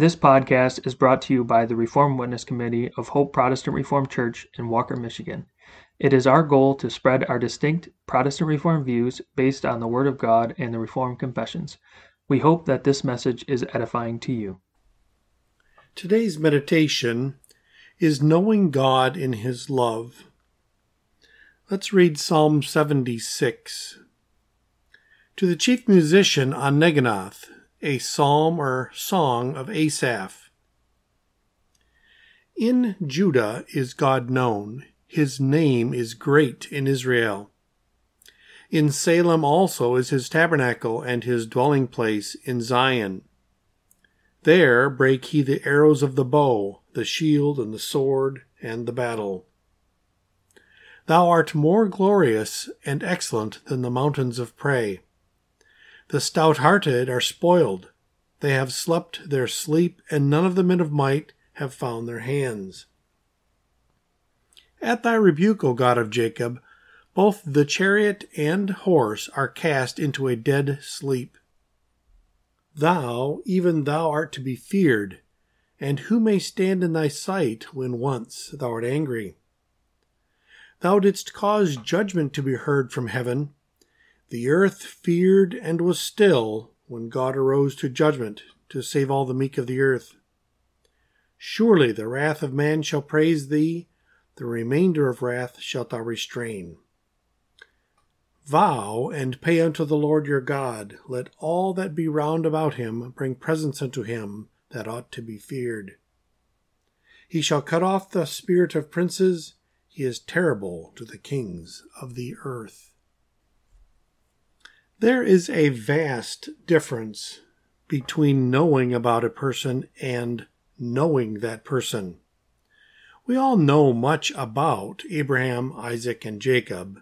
This podcast is brought to you by the Reformed Witness Committee of Hope Protestant Reformed Church in Walker, Michigan. It is our goal to spread our distinct Protestant Reformed views based on the Word of God and the Reformed Confessions. We hope that this message is edifying to you. Today's meditation is knowing God in His love. Let's read Psalm 76. To the chief musician on Neginoth, a psalm or song of Asaph. In Judah is God known, his name is great in Israel. In Salem also is his tabernacle and his dwelling place in Zion. There break he the arrows of the bow, the shield and the sword and the battle. Thou art more glorious and excellent than the mountains of prey. The stout hearted are spoiled. They have slept their sleep, and none of the men of might have found their hands. At thy rebuke, O God of Jacob, both the chariot and horse are cast into a dead sleep. Thou, even thou art to be feared, and who may stand in thy sight when once thou art angry? Thou didst cause judgment to be heard from heaven, the earth feared and was still when God arose to judgment to save all the meek of the earth. Surely the wrath of man shall praise thee, the remainder of wrath shalt thou restrain. Vow and pay unto the Lord your God, let all that be round about him bring presents unto him that ought to be feared. He shall cut off the spirit of princes, he is terrible to the kings of the earth. There is a vast difference between knowing about a person and knowing that person. We all know much about Abraham, Isaac, and Jacob,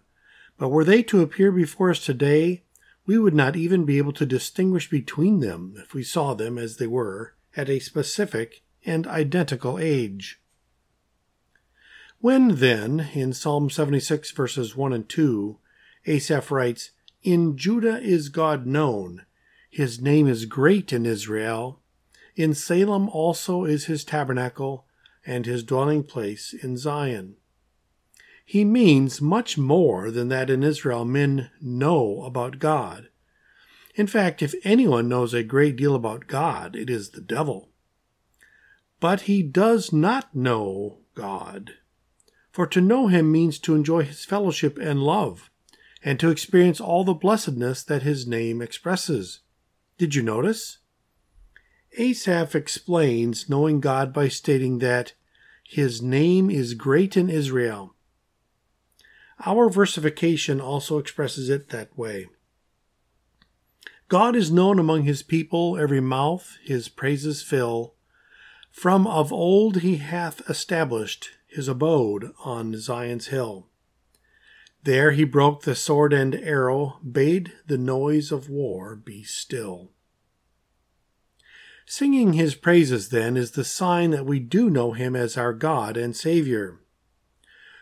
but were they to appear before us today, we would not even be able to distinguish between them if we saw them as they were at a specific and identical age. When then, in Psalm 76 verses 1 and 2, Asaph writes, in Judah is God known. His name is great in Israel. In Salem also is his tabernacle and his dwelling place in Zion. He means much more than that in Israel men know about God. In fact, if anyone knows a great deal about God, it is the devil. But he does not know God. For to know him means to enjoy his fellowship and love and to experience all the blessedness that his name expresses. Did you notice? Asaph explains knowing God by stating that his name is great in Israel. Our versification also expresses it that way. God is known among his people, every mouth his praises fill. From of old he hath established his abode on Zion's hill. There he broke the sword and arrow, bade the noise of war be still. Singing his praises, then, is the sign that we do know him as our God and Savior.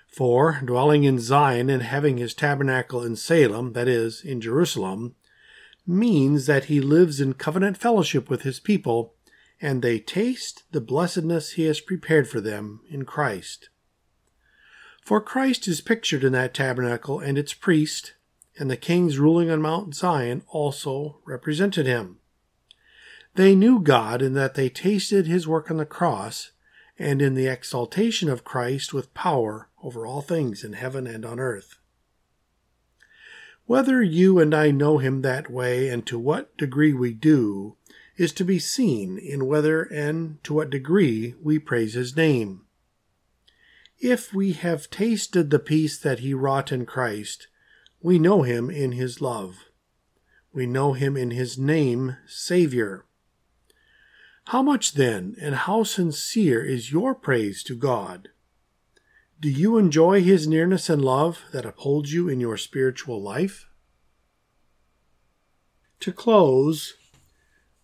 For, dwelling in Zion and having his tabernacle in Salem, that is, in Jerusalem, means that he lives in covenant fellowship with his people, and they taste the blessedness he has prepared for them in Christ. For Christ is pictured in that tabernacle, and its priest, and the kings ruling on Mount Zion also represented him. They knew God in that they tasted his work on the cross and in the exaltation of Christ with power over all things in heaven and on earth. Whether you and I know him that way and to what degree we do is to be seen in whether and to what degree we praise his name. If we have tasted the peace that he wrought in Christ, we know him in his love. We know him in his name, Savior. How much then, and how sincere is your praise to God? Do you enjoy his nearness and love that upholds you in your spiritual life? To close,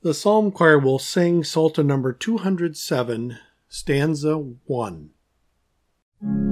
the Psalm Choir will sing Psalter number 207, stanza 1. Thank you.